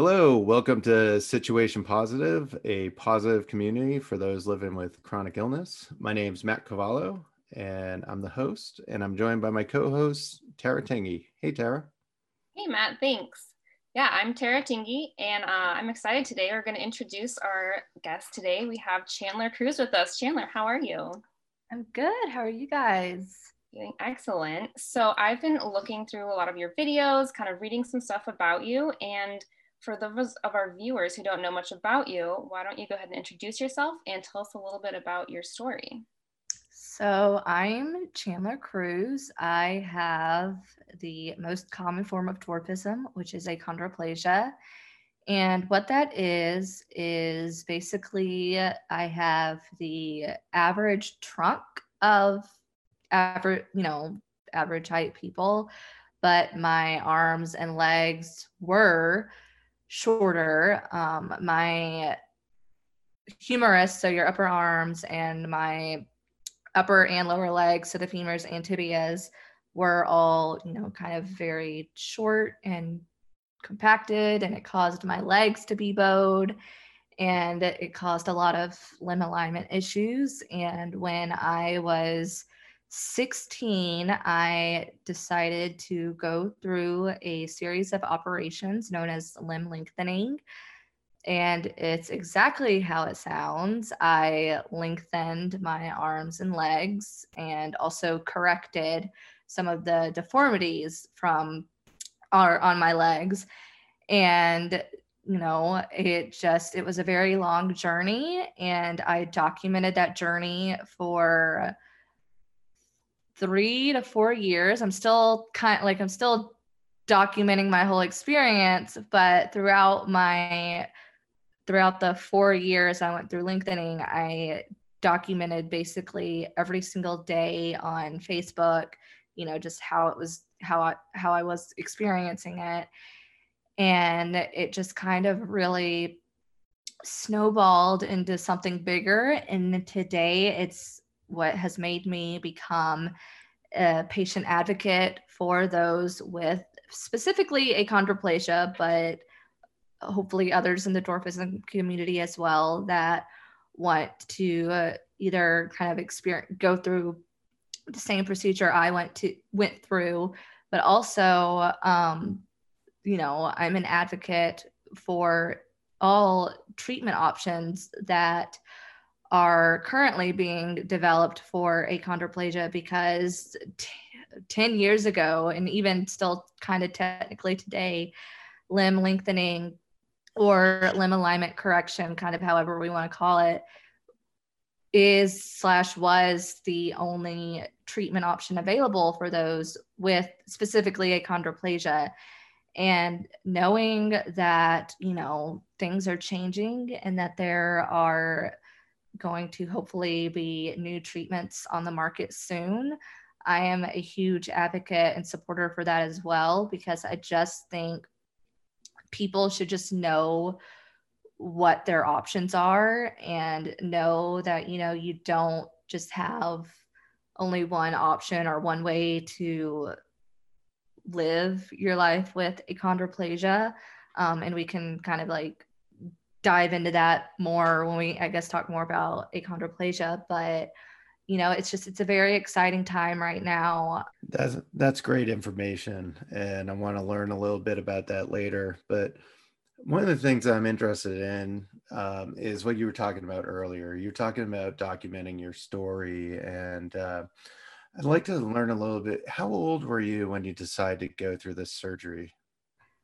Hello, welcome to Situation Positive, a positive community for those living with chronic illness. My name is Matt Cavallo, and I'm the host, and I'm joined by my co-host Tara Tingy. Hey, Tara. Hey, Matt. Thanks. Yeah, I'm Tara Tingy, and uh, I'm excited today. We're going to introduce our guest today. We have Chandler Crews with us. Chandler, how are you? I'm good. How are you guys? Doing excellent. So I've been looking through a lot of your videos, kind of reading some stuff about you, and for those of our viewers who don't know much about you, why don't you go ahead and introduce yourself and tell us a little bit about your story? So, I'm Chandler Crews. I have the most common form of dwarfism, which is achondroplasia. And what that is, is basically I have the average trunk of average, you know, average height people, but my arms and legs were shorter. Um, my humerus, so your upper arms, and my upper and lower legs, so the femurs and tibias, were all, you know, kind of very short and compacted, and it caused my legs to be bowed and it caused a lot of limb alignment issues. And when I was 16, I decided to go through a series of operations known as limb lengthening. And it's exactly how it sounds. I lengthened my arms and legs and also corrected some of the deformities from or on my legs. And you know, it just it was a very long journey and I documented that journey for three to four years. I'm still kind of like I'm still documenting my whole experience, but throughout my throughout the four years I went through lengthening, I documented basically every single day on Facebook, you know, just how it was how I how I was experiencing it. And it just kind of really snowballed into something bigger. And today it's what has made me become a patient advocate for those with specifically achondroplasia, but hopefully others in the dwarfism community as well that want to uh, either kind of experience go through the same procedure I went to went through, but also um, you know I'm an advocate for all treatment options that are currently being developed for achondroplasia because t- 10 years ago, and even still kind of technically today, limb lengthening or limb alignment correction, kind of however we want to call it, is slash was the only treatment option available for those with specifically achondroplasia. And knowing that, you know, things are changing and that there are going to hopefully be new treatments on the market soon. I am a huge advocate and supporter for that as well because I just think people should just know what their options are and know that you know you don't just have only one option or one way to live your life with achondroplasia um, and we can kind of like dive into that more when we, I guess, talk more about achondroplasia. But you know, it's just it's a very exciting time right now. That's that's great information, and I want to learn a little bit about that later. But one of the things I'm interested in um, is what you were talking about earlier. You're talking about documenting your story, and uh, I'd like to learn a little bit. How old were you when you decided to go through this surgery?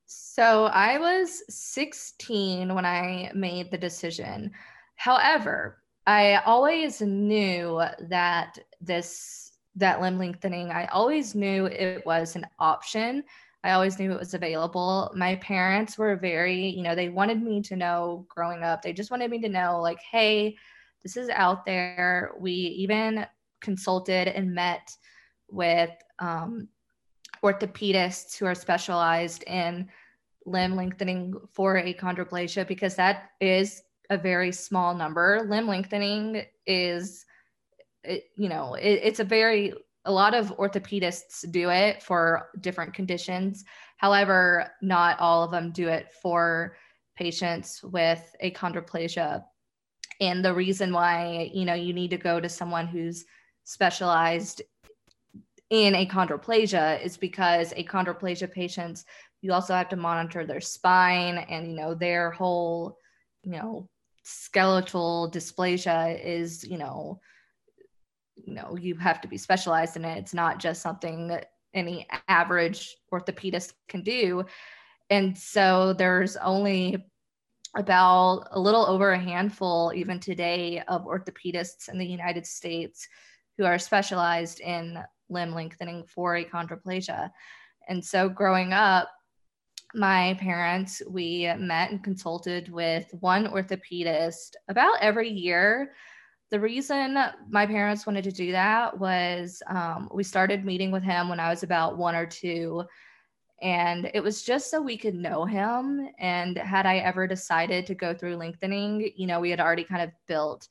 So I was 16 when I made the decision. However, I always knew that this that limb lengthening, I always knew it was an option. I always knew it was available. My parents were very, you know, they wanted me to know growing up. They just wanted me to know like, hey, this is out there. We even consulted and met with um, orthopedists who are specialized in limb lengthening for achondroplasia because that is a very small number. Limb lengthening is, you know, it, it's a very, a lot of orthopedists do it for different conditions. However, not all of them do it for patients with achondroplasia. And the reason why, you know, you need to go to someone who's specialized in achondroplasia is because achondroplasia patients, you also have to monitor their spine and, you know, their whole, you know, skeletal dysplasia is, you know, you know, you have to be specialized in it. It's not just something that any average orthopedist can do. And so there's only about a little over a handful, even today, of orthopedists in the United States who are specialized in limb lengthening for achondroplasia. And so growing up, my parents, we met and consulted with one orthopedist about every year. The reason my parents wanted to do that was um, we started meeting with him when I was about one or two. And it was just so we could know him. And had I ever decided to go through lengthening, you know, we had already kind of built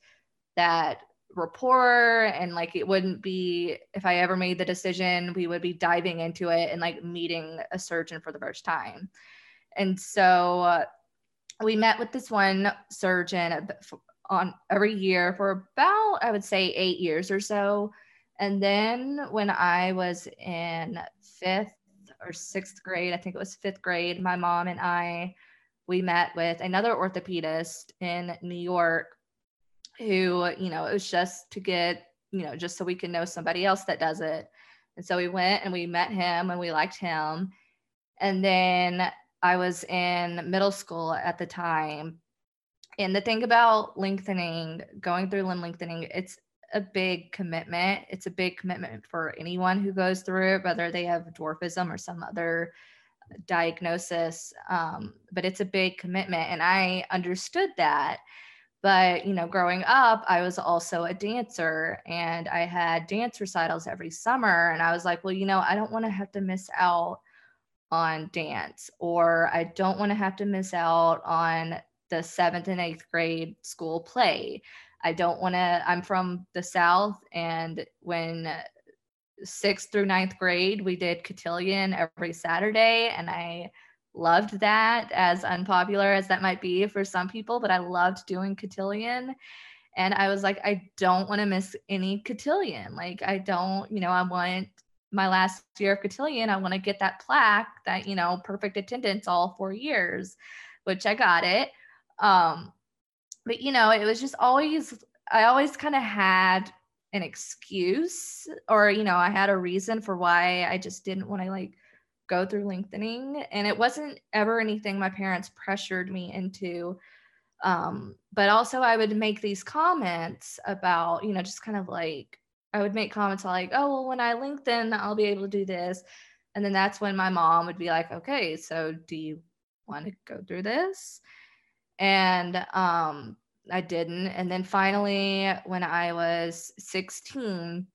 that rapport and like it wouldn't be if i ever made the decision we would be diving into it and like meeting a surgeon for the first time. And so uh, we met with this one surgeon on every year for about i would say eight years or so. And then when i was in fifth or sixth grade i think it was fifth grade my mom and i we met with another orthopedist in new york who, you know, it was just to get, you know, just so we can know somebody else that does it. And so we went and we met him and we liked him. And then I was in middle school at the time. And the thing about lengthening, going through limb lengthening, it's a big commitment. It's a big commitment for anyone who goes through it, whether they have dwarfism or some other diagnosis. Um, but it's a big commitment. And I understood that. But, you know, growing up, I was also a dancer and I had dance recitals every summer. And I was like, well, you know, I don't want to have to miss out on dance or I don't want to have to miss out on the seventh and eighth grade school play. I don't want to, I'm from the South. And when sixth through ninth grade, we did cotillion every Saturday. And I, loved that as unpopular as that might be for some people, but I loved doing cotillion. And I was like, I don't want to miss any cotillion. Like, I don't, you know, I want my last year of cotillion, I want to get that plaque that, you know, perfect attendance all four years, which I got it. Um, but, you know, it was just always, I always kind of had an excuse or, you know, I had a reason for why I just didn't want to like go through lengthening and it wasn't ever anything my parents pressured me into um, but also i would make these comments about you know just kind of like i would make comments like oh well when i lengthen i'll be able to do this and then that's when my mom would be like okay so do you want to go through this? And um, i didn't and then finally when i was 16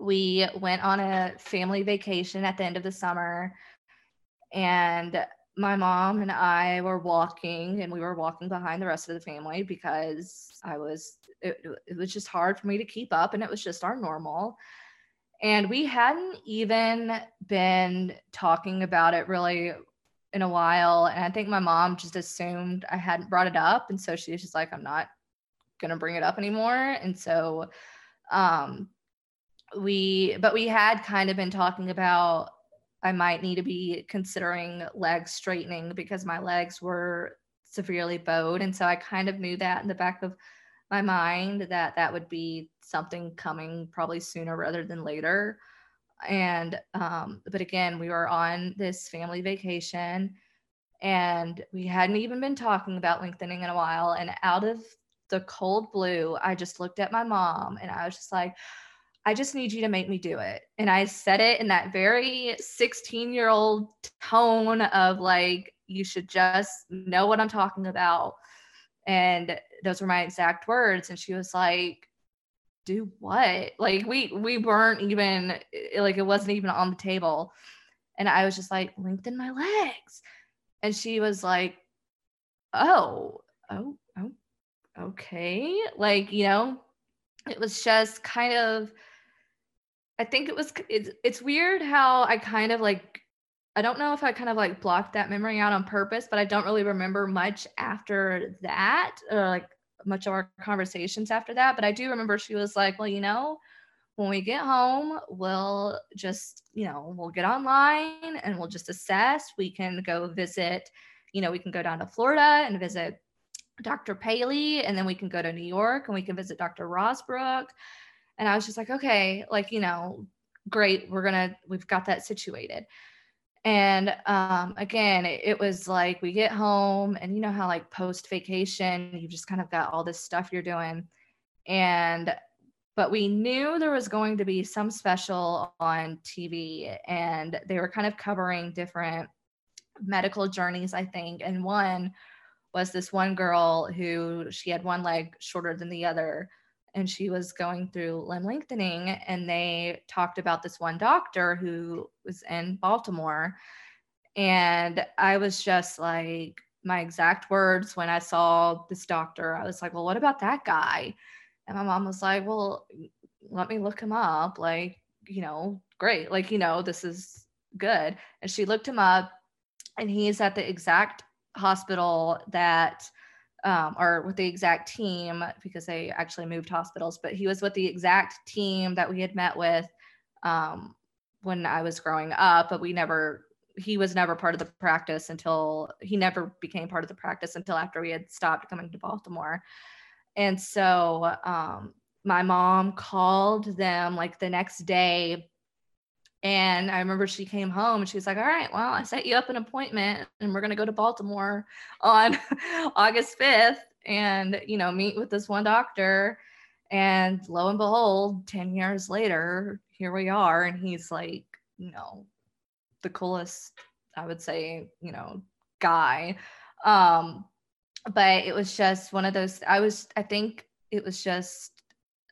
we went on a family vacation at the end of the summer and my mom and I were walking and we were walking behind the rest of the family because I was it, it was just hard for me to keep up and it was just our normal. And we hadn't even been talking about it really in a while and I think my mom just assumed I hadn't brought it up and so she was just like I'm not going to bring it up anymore. And so um we but we had kind of been talking about I might need to be considering leg straightening because my legs were severely bowed. And so I kind of knew that in the back of my mind that that would be something coming probably sooner rather than later. And um but again we were on this family vacation and we hadn't even been talking about lengthening in a while. And out of the cold blue I just looked at my mom and I was just like I just need you to make me do it. And I said it in that very 16 year old tone of like, you should just know what I'm talking about. And those were my exact words. And she was like, do what? Like we we weren't even like it wasn't even on the table. And I was just like, lengthen my legs. And she was like, oh, oh, oh, okay. Like, you know, it was just kind of I think it was it's it's weird how I kind of like I don't know if I kind of like blocked that memory out on purpose, but I don't really remember much after that or like much of our conversations after that. But I do remember she was like, well, you know, when we get home, we'll just, you know, we'll get online and we'll just assess. We can go visit, you know, we can go down to Florida and visit Dr. Paley, and then we can go to New York and we can visit Dr. Rozbruch. And I was just like, okay, like, you know, great. We're going to, we've got that situated. And um, again, it, it was like we get home, and you know how, like, post vacation, you've just kind of got all this stuff you're doing. And but we knew there was going to be some special on TV and they were kind of covering different medical journeys, I think. And one was this one girl who she had one leg shorter than the other and she was going through limb lengthening and they talked about this one doctor who was in Baltimore and I was just like my exact words when I saw this doctor I was like well what about that guy and my mom was like, well, let me look him up. Like, you know, great. Like, you know, this is good. And she looked him up and he's at the exact hospital that, um, or with the exact team because they actually moved hospitals, but he was with the exact team that we had met with um, when I was growing up, but we never, he was never part of the practice until he never became part of the practice until after we had stopped coming to Baltimore. And so um, my mom called them like the next day. And I remember she came home and she was like, All right, well, I set you up an appointment and we're going to go to Baltimore on August 5th and, you know, meet with this one doctor. And lo and behold, 10 years later, here we are. And he's like, you know, the coolest, I would say, you know, guy. Um, but it was just one of those i was i think it was just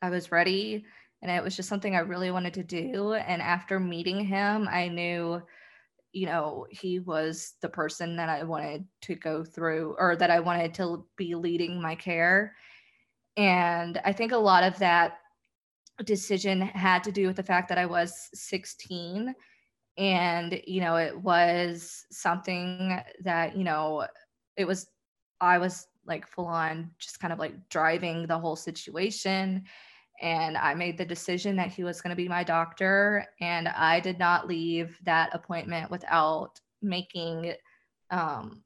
i was ready and it was just something i really wanted to do and after meeting him i knew you know he was the person that i wanted to go through or that i wanted to be leading my care and i think a lot of that decision had to do with the fact that i was 16 and you know it was something that you know it was I was like full on just kind of like driving the whole situation. And I made the decision that he was going to be my doctor. And I did not leave that appointment without making, um,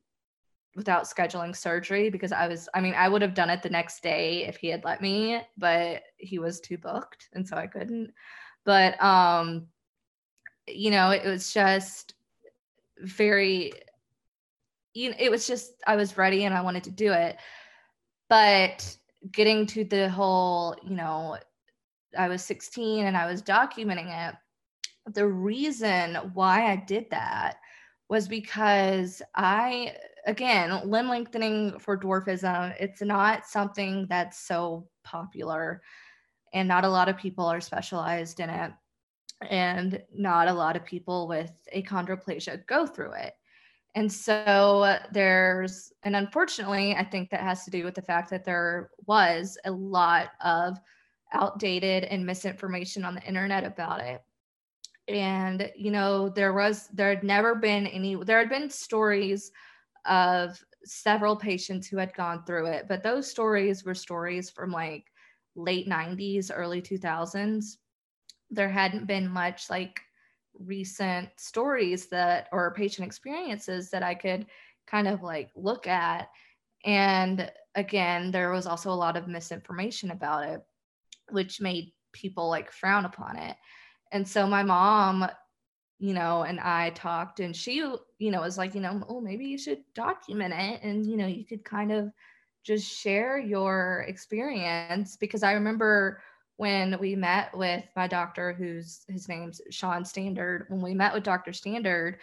without scheduling surgery because I was, I mean, I would have done it the next day if he had let me, but he was too booked. And so I couldn't. But, um, you know, it was just very you know, it was just I was ready and I wanted to do it. But getting to the whole, you know, I was 16 and I was documenting it. The reason why I did that was because I, again, limb lengthening for dwarfism, it's not something that's so popular and not a lot of people are specialized in it. And not a lot of people with achondroplasia go through it. And so there's, and unfortunately, I think that has to do with the fact that there was a lot of outdated and misinformation on the internet about it. And, you know, there was, there had never been any, there had been stories of several patients who had gone through it, but those stories were stories from like late 90s, early 2000s. There hadn't been much like recent stories that or patient experiences that I could kind of like look at. And again, there was also a lot of misinformation about it, which made people like frown upon it. And so my mom, you know, and I talked, and she, you know, was like, you know, oh, maybe you should document it. And, you know, you could kind of just share your experience because I remember when we met with my doctor, who's his name's Shawn Standard, when we met with Dr. Standard,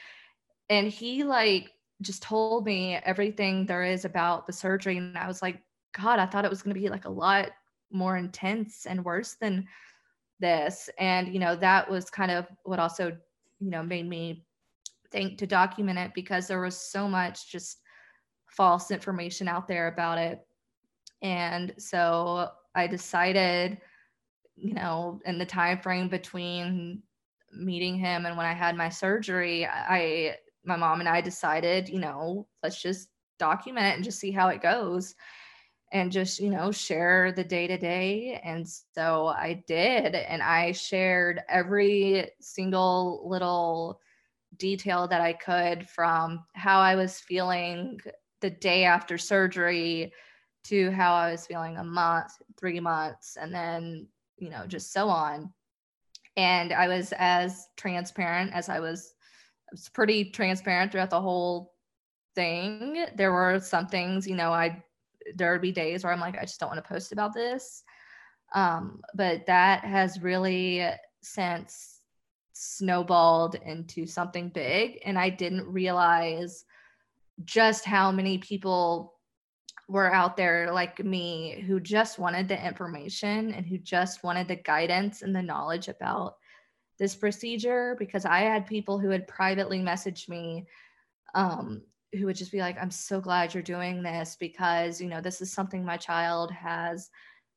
and he like just told me everything there is about the surgery. And I was like, God, I thought it was going to be like a lot more intense and worse than this. And, you know, that was kind of what also, you know, made me think to document it because there was so much just false information out there about it. And so I decided you know, in the time frame between meeting him and when I had my surgery, I my mom and I decided, you know, let's just document it and just see how it goes and just, you know, share the day to day. And so I did. And I shared every single little detail that I could from how I was feeling the day after surgery to how I was feeling a month, three months, and then, you know, just so on. And I was as transparent as I was, I was pretty transparent throughout the whole thing. There were some things, you know, I, there would be days where I'm like, I just don't want to post about this. Um, but that has really since snowballed into something big. And I didn't realize just how many people were out there like me who just wanted the information and who just wanted the guidance and the knowledge about this procedure because I had people who had privately messaged me um, who would just be like, I'm so glad you're doing this because, you know, this is something my child has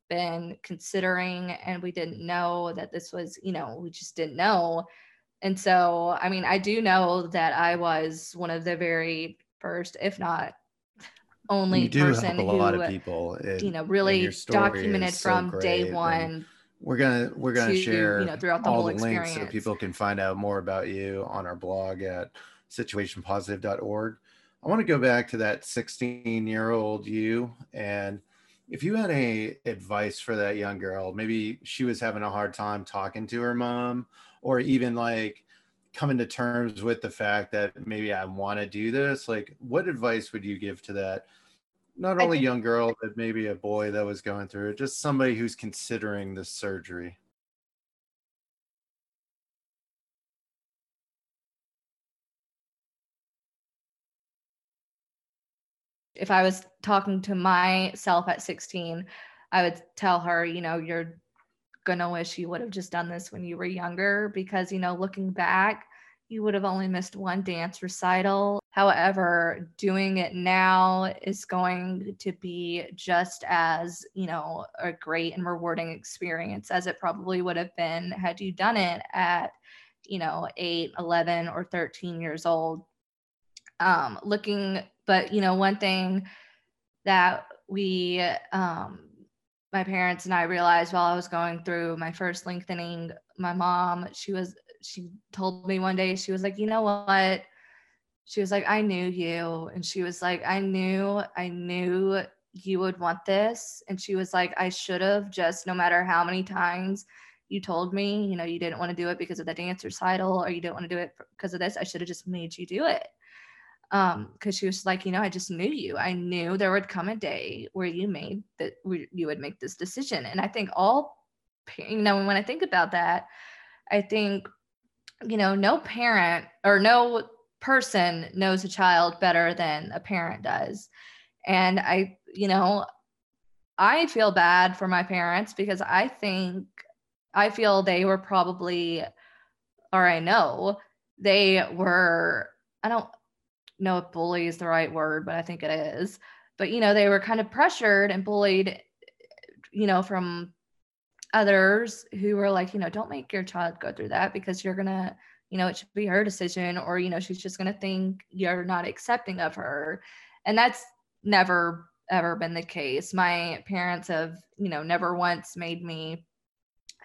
been considering and we didn't know that this was, you know, we just didn't know. And so, I mean, I do know that I was one of the very first, if not only you do person help a who, lot of people you know, really documented so from day one. we're gonna we're gonna to, share you know, throughout the all whole the links so experience. people can find out more about you on our blog at situationpositive.org i want to go back to that 16 year old you and if you had any advice for that young girl maybe she was having a hard time talking to her mom or even like coming to terms with the fact that maybe i want to do this like what advice would you give to that? Not only young girl but maybe a boy that was going through it just somebody who's considering this surgery. If I was talking to myself at 16, I would tell her, you know, you're gonna wish you would have just done this when you were younger because, you know, looking back, you would have only missed one dance recital. However, doing it now is going to be just as, you know, a great and rewarding experience as it probably would have been had you done it at, you know, 8, 11, or 13 years old um, looking but you know one thing that we um, my parents and i realized while i was going through my first lengthening my mom she was she told me one day she was like you know what? She was like i knew you. And she was like i knew i knew you would want this. And she was like i should have just no matter how many times you told me you know you didn't want to do it because of the dance recital or you didn't want to do it because of this i should have just made you do it um because she was like you know i just knew you. I knew there would come a day where you made that you would make this decision. And i think all you know when i think about that i think you know no parent or no person knows a child better than a parent does. And i you know i feel bad for my parents because i think i feel they were probably or i know they were i don't know if bully is the right word, but I think it is. But you know, they were kind of pressured and bullied, eh, you know, from others who were like, you know, don't make your child go through that because you're gonna, you know, it should be her decision, or you know, she's just gonna think you're not accepting of her. And that's never ever been the case. My parents have, you know, never once made me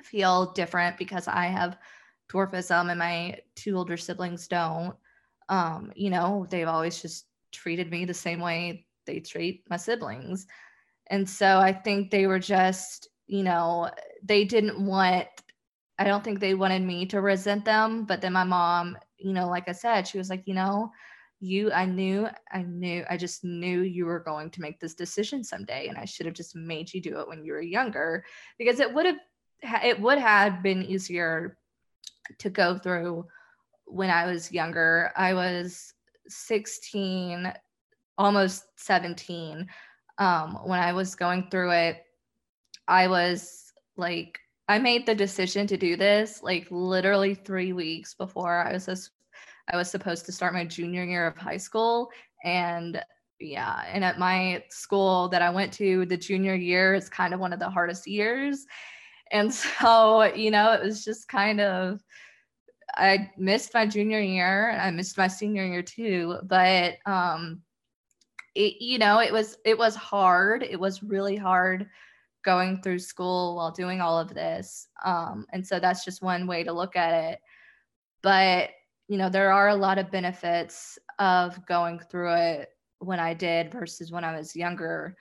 feel different because I have dwarfism and my two older siblings don't um, you know, they've always just treated me the same way they treat my siblings. And so I think they were just, you know, they didn't want, I don't think they wanted me to resent them. But then my mom, you know, like I said, she was like, you know, you, I knew, I knew, I just knew you were going to make this decision someday. And I should have just made you do it when you were younger because it would have, it would have been easier to go through when I was younger. I was 16, almost 17. Um, when I was going through it, I was like, I made the decision to do this like literally three weeks before I was just, I was supposed to start my junior year of high school. And yeah, and at my school that I went to, the junior year is kind of one of the hardest years. And so, you know, it was just kind of I missed my junior year. I missed my senior year too. But um, it, you know, it was it was hard. It was really hard going through school while doing all of this. Um, and so that's just one way to look at it. But you know, there are a lot of benefits of going through it when I did versus when I was younger.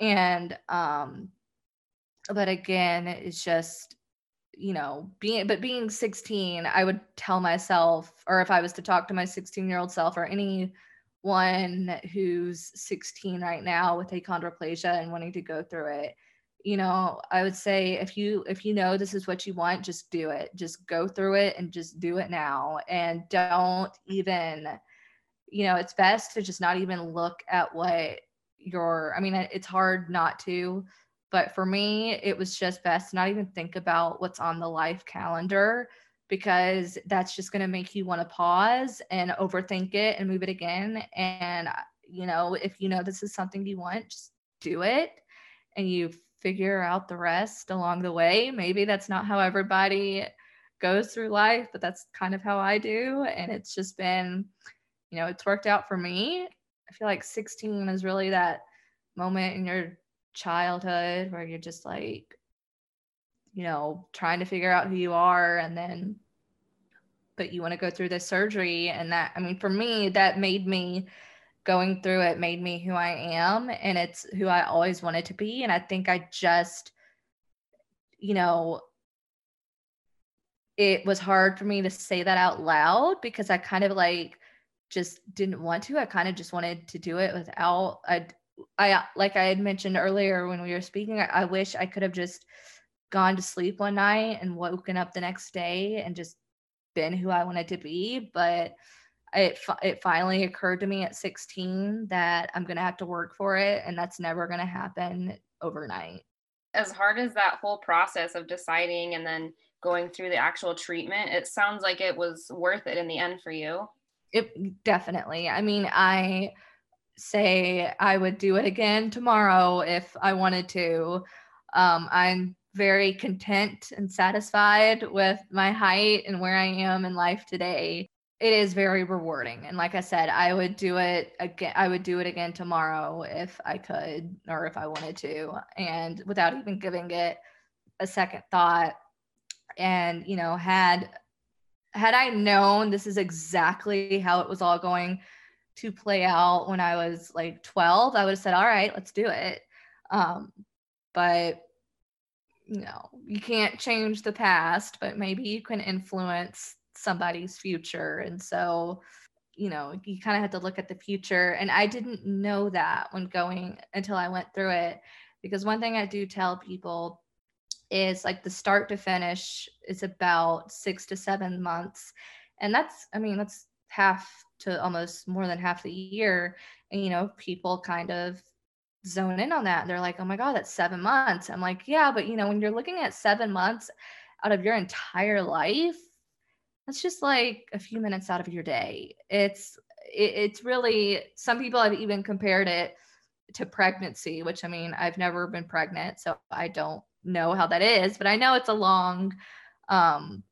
And um, but again, it's just you know being but being 16 i would tell myself or if i was to talk to my 16 year old self or anyone who's 16 right now with achondroplasia and wanting to go through it you know i would say if you if you know this is what you want just do it. Just go through it and just do it now. And don't even you know it's best to just not even look at what your i mean it's hard not to but for me, it was just best to not even think about what's on the life calendar because that's just going to make you want to pause and overthink it and move it again. And, uh, you know, if you know this is something you want, just do it and you figure out the rest along the way. Maybe that's not how everybody goes through life, but that's kind of how I do. And it's just been, you know, it's worked out for me. I feel like 16 is really that moment in your childhood where you're just like you know trying to figure out who you are and then but you want to go through this surgery and that i mean for me that made me going through it made me who i am and it's who i always wanted to be and i think i just you know it was hard for me to say that out loud because i kind of like just didn't want to. I kind of just wanted to do it without i I uh, like I had mentioned earlier when we were speaking, I, I wish I could have just gone to sleep one night and woken up the next day and just been who I wanted to be. But it it finally occurred to me at 16 that I'm gonna have to work for it, and that's never gonna happen overnight. As hard as that whole process of deciding and then going through the actual treatment, it sounds like it was worth it in the end for you. It definitely. I mean, I say I would do it again tomorrow if I wanted to. Um, I'm very content and satisfied with my height and where I am in life today. It is very rewarding. And like I said, I would do it again. I would do it again tomorrow if I could or if I wanted to, and without even giving it a second thought. And, you know, had had I known this is exactly how it was all going to play out when I was like 12, I would have said, all right, let's do it. Um, but you know, you can't change the past, but maybe you can influence somebody's future. And so, you know, you kind of have to look at the future. And I didn't know that when going until I went through it. Because one thing I do tell people is like the start to finish is about six to seven months. And that's, I mean, that's half to almost more than half the year. And, you know, people kind of zone in on that. They're like, oh my God, that's seven months. I'm like, yeah, but, you know, when you're looking at seven months out of your entire life, that's just like a few minutes out of your day. It's, it, it's really, some people have even compared it to pregnancy, which I mean, I've never been pregnant, so I don't know how that is, but I know it's a long um,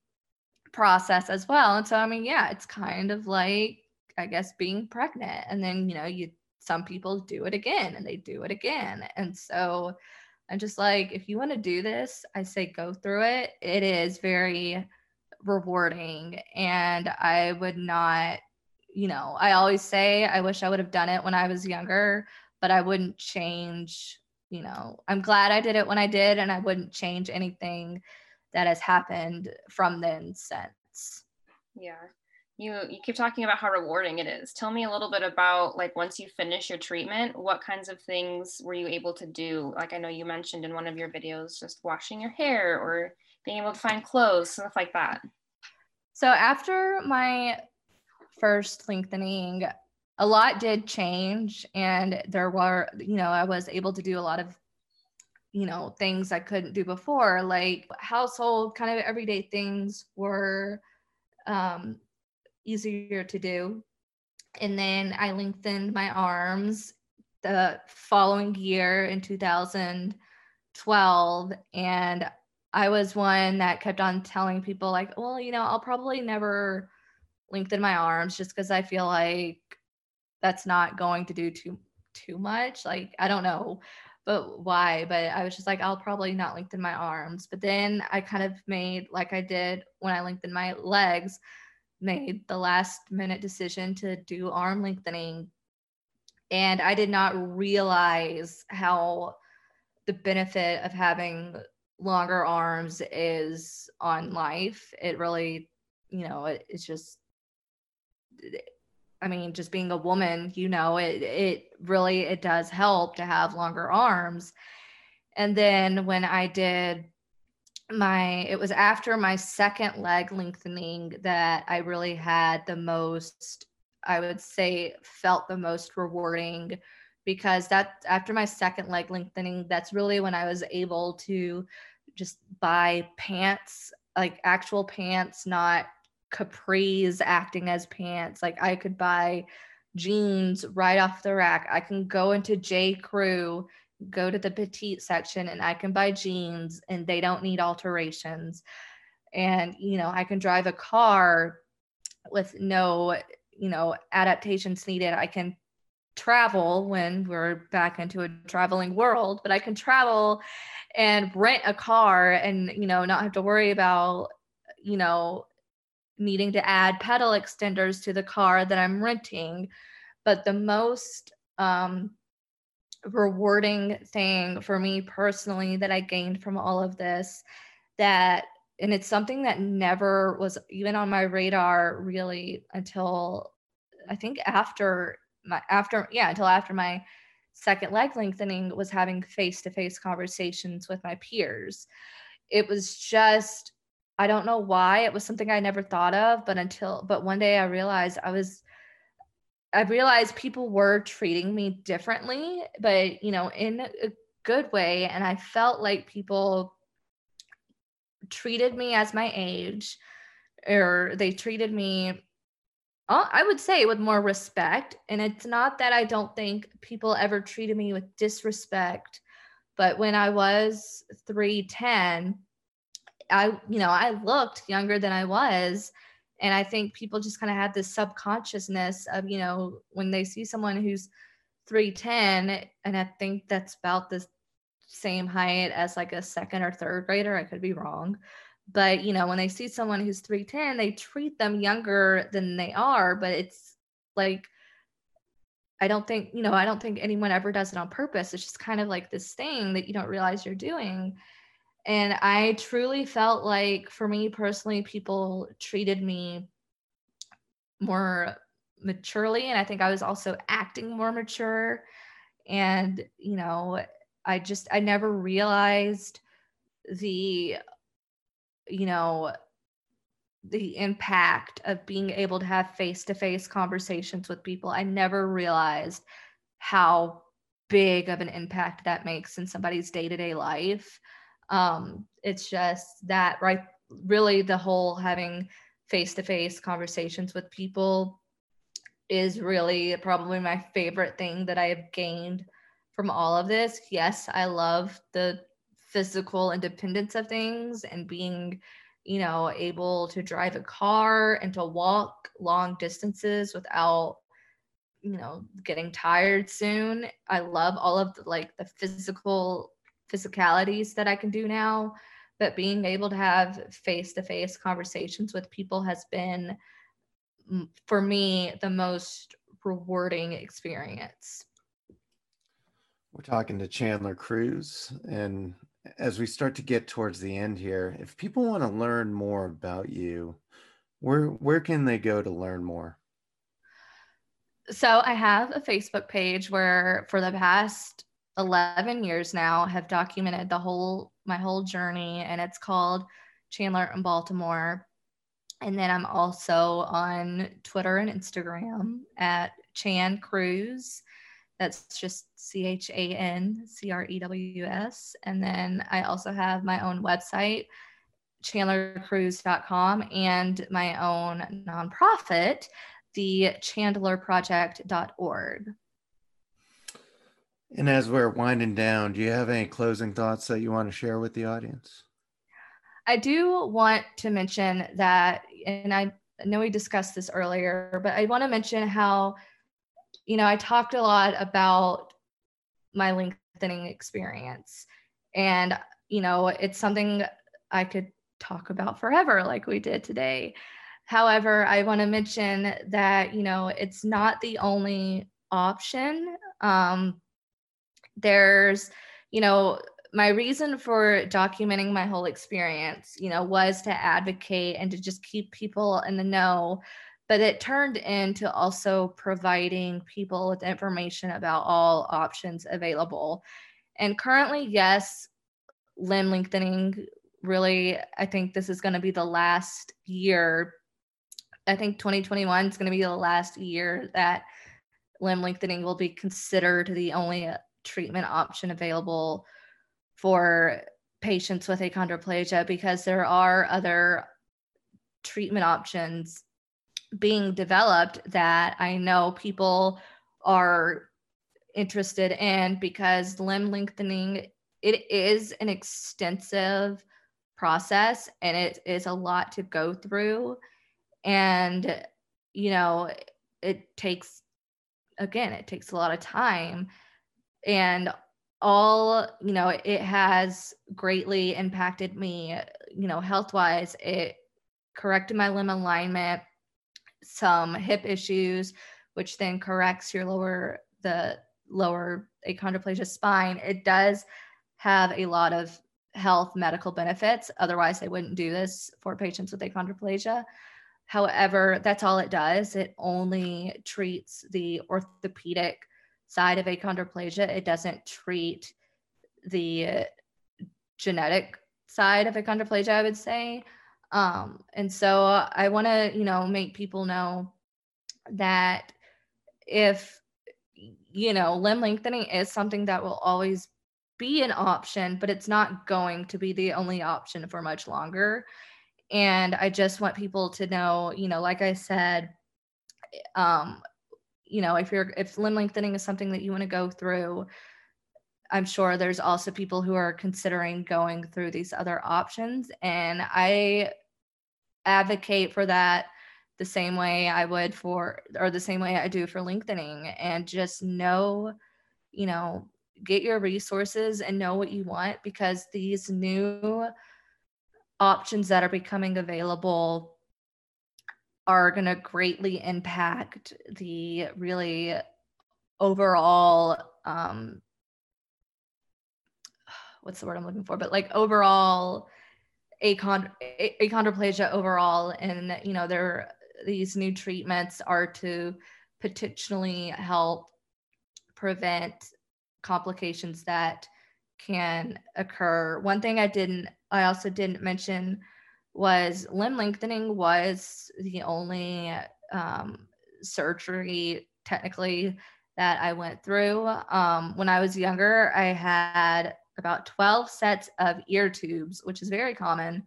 process as well. And so, I mean, yeah, it's kind of like I guess being pregnant and then you know you some people do it again and they do it again and so I'm just like if you want to do this I say go through it. It is very rewarding and I would not you know I always say I wish I would have done it when I was younger but I wouldn't change you know I'm glad I did it when I did and I wouldn't change anything that has happened from then since. Yeah you you keep talking about how rewarding it is. Tell me a little bit about like once you finish your treatment what kinds of things were you able to do? Like i know you mentioned in one of your videos just washing your hair or being able to find clothes stuff like that. So after my first lengthening a lot did change and there were you know i was able to do a lot of you know things i couldn't do before like household kind of everyday things were um easier to do. And then I lengthened my arms the following year in 2012. And I was one that kept on telling people, like, well, you know, I'll probably never lengthen my arms just because I feel like that's not going to do too too much. Like, I don't know but why? But I was just like, I'll probably not lengthen my arms. But then I kind of made, like I did when I lengthened my legs, made the last minute decision to do arm lengthening. And I did not realize how the benefit of having longer arms is on life. It really, you know, it, it's just I mean, just being a woman, you know, it it really it does help to have longer arms. And then when I did my it was after my second leg lengthening that I really had the most I would say felt the most rewarding because that after my second leg lengthening that's really when I was able to just buy pants like actual pants not capris acting as pants. Like I could buy jeans right off the rack. I can go into J. Crew, go to the petite section, and I can buy jeans and they don't need alterations. And, you know, I can drive a car with no, you know, adaptations needed. I can travel when we're back into a traveling world, but I can travel and rent a car and, you know, not have to worry about, you know, needing to add pedal extenders to the car that I'm renting. But the most um, rewarding thing for me personally that I gained from all of this that and it's something that never was even on my radar really until I think after my after yeah until after my second leg lengthening was having face-to-face conversations with my peers it was just I don't know why. It was something I never thought of, but until but one day I realized I was I realized people were treating me differently, but you know, in a good way. And I felt like people treated me as my age, or they treated me, uh, I would say, with more respect. And it's not that I don't think people ever treated me with disrespect, but when I was 310, I, you know, I looked younger than I was. And I think people just kind of had this subconsciousness of, you know, when they see someone who's 310, and I think that's about the same height as like a second or third grader, I could be wrong. But, you know, when they see someone who's 310, they treat them younger than they are. But it's like, I don't think, you know, I don't think anyone ever does it on purpose. It's just kind of like this thing that you don't realize you're doing. And I truly felt like, for me personally, people treated me more maturely. And I think I was also acting more mature. And, you know, I just, I never realized the, you know, the impact of being able to have face to face conversations with people. I never realized how big of an impact that makes in somebody's day to day life um, it's just that right really the whole having face-to-face conversations with people is really probably my favorite thing that i have gained from all of this. Yes i love the physical independence of things and being you know able to drive a car and to walk long distances without you know getting tired soon. I love all of the like the physical physicalities that I can do now. But being able to have face to face conversations with people has been, for me, the most rewarding experience. We're talking to Chandler Crews. And as we start to get towards the end here, if people want to learn more about you, where where can they go to learn more? So I have a Facebook page where for the past 11 years now have documented the whole my whole journey and it's called Chandler in Baltimore. And then I'm also on Twitter and Instagram at Chan Crews. That's just C H A N C R E W S. And then I also have my own website, chandlercrews.com, and my own nonprofit, the chandlerproject.org. And as we're winding down, do you have any closing thoughts that you want to share with the audience? I do want to mention that, and I know we discussed this earlier, but I want to mention how, you know, I talked a lot about my lengthening experience. And, you know, it's something I could talk about forever, like we did today. However, I want to mention that, you know, it's not the only option. Um, there's, you know, my reason for documenting my whole experience, you know, was to advocate and to just keep people in the know. But it turned into also providing people with information about all options available. And currently, yes, limb lengthening really, I think this is going to be the last year. I think 2021 is going to be the last year that limb lengthening will be considered the only treatment option available for patients with achondroplasia because there are other treatment options being developed that I know people are interested in because limb lengthening it is an extensive process and it is a lot to go through. And you know it takes again it takes a lot of time and all you know it has greatly impacted me you know health wise it corrected my limb alignment some hip issues which then corrects your lower the lower achondroplasia spine. It does have a lot of health medical benefits. Otherwise they wouldn't do this for patients with achondroplasia. However that's all it does. It only treats the orthopedic side of achondroplasia. It doesn't treat the genetic side of achondroplasia, I would say. Um, and so I want to, you know, make people know that if, you know, limb lengthening is something that will always be an option, but it's not going to be the only option for much longer. And I just want people to know, you know, like I said, um, you know, if you're if limb lengthening is something that you want to go through, I'm sure there's also people who are considering going through these other options. And I advocate for that the same way I would for, or the same way I do for lengthening. And just know, you know, get your resources and know what you want because these new options that are becoming available are going to greatly impact the really overall um what's the word i'm looking for? But like overall achond- achondroplasia overall and you know there these new treatments are to potentially help prevent complications that can occur. One thing i didn't i also didn't mention was limb lengthening was the only um, surgery technically that I went through. Um, when I was younger, I had about 12 sets of ear tubes, which is very common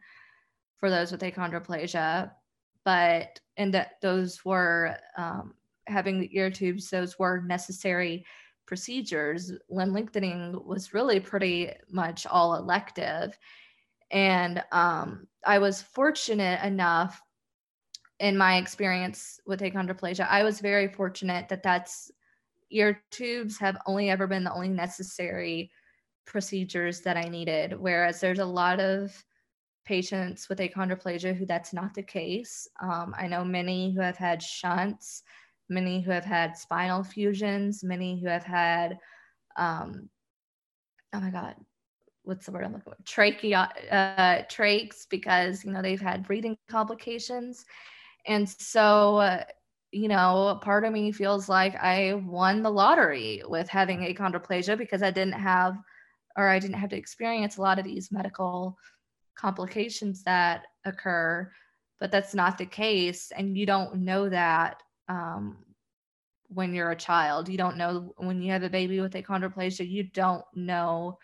for those with achondroplasia. But and that those were um, having the ear tubes; those were necessary procedures. Limb lengthening was really pretty much all elective, and um, I was fortunate enough in my experience with achondroplasia, I was very fortunate that that's ear tubes have only ever been the only necessary procedures that I needed. Whereas there's a lot of patients with achondroplasia who that's not the case. Um, I know many who have had shunts, many who have had spinal fusions, many who have had, um, oh my God, what's the word I'm looking for? Trachea, uh, trachs because you know they've had breathing complications, and so uh, you know part of me feels like I won the lottery with having achondroplasia because I didn't have, or I didn't have to experience a lot of these medical complications that occur, but that's not the case, and you don't know that. Um, when you're a child, you don't know when you have a baby with achondroplasia, you don't know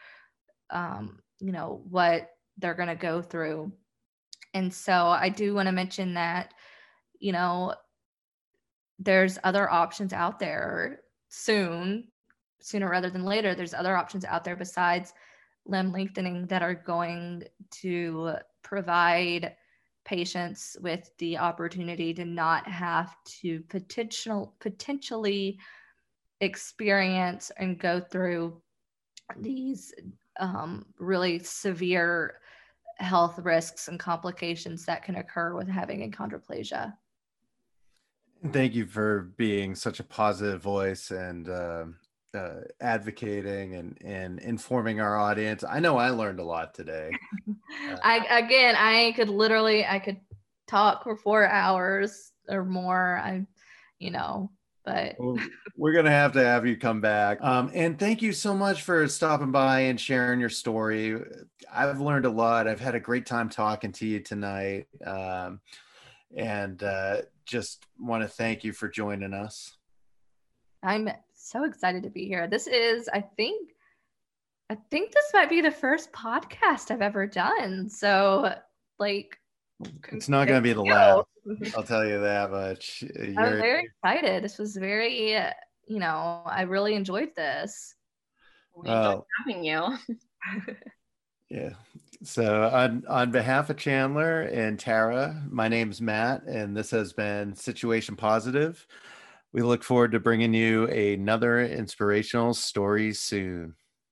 um, you know, what they're going to go through. And so I do want to mention that, you know, there's other options out there soon, sooner rather than later. There's other options out there besides limb lengthening that are going to provide patients with the opportunity to not have to potential potentially experience and go through these um, really severe health risks and complications that can occur with having achondroplasia. Thank you for being such a positive voice and uh, uh, advocating and, and informing our audience. I know I learned a lot today. Uh, I again, I could literally, I could talk for four hours or more. I, you know, but well, we're gonna have to have you come back. Um, and thank you so much for stopping by and sharing your story. I've learned a lot. I've had a great time talking to you tonight, um, and uh, just want to thank you for joining us. I'm so excited to be here. This is, I think, I think this might be the first podcast I've ever done. So, like, it's not going to be the last. I'll tell you that much. You're, I'm very excited. This was very, you know, I really enjoyed this. We uh, enjoyed having you. yeah. So, on on behalf of Chandler and Tara, my name is Matt, and this has been Situation Positive. We look forward to bringing you another inspirational story soon.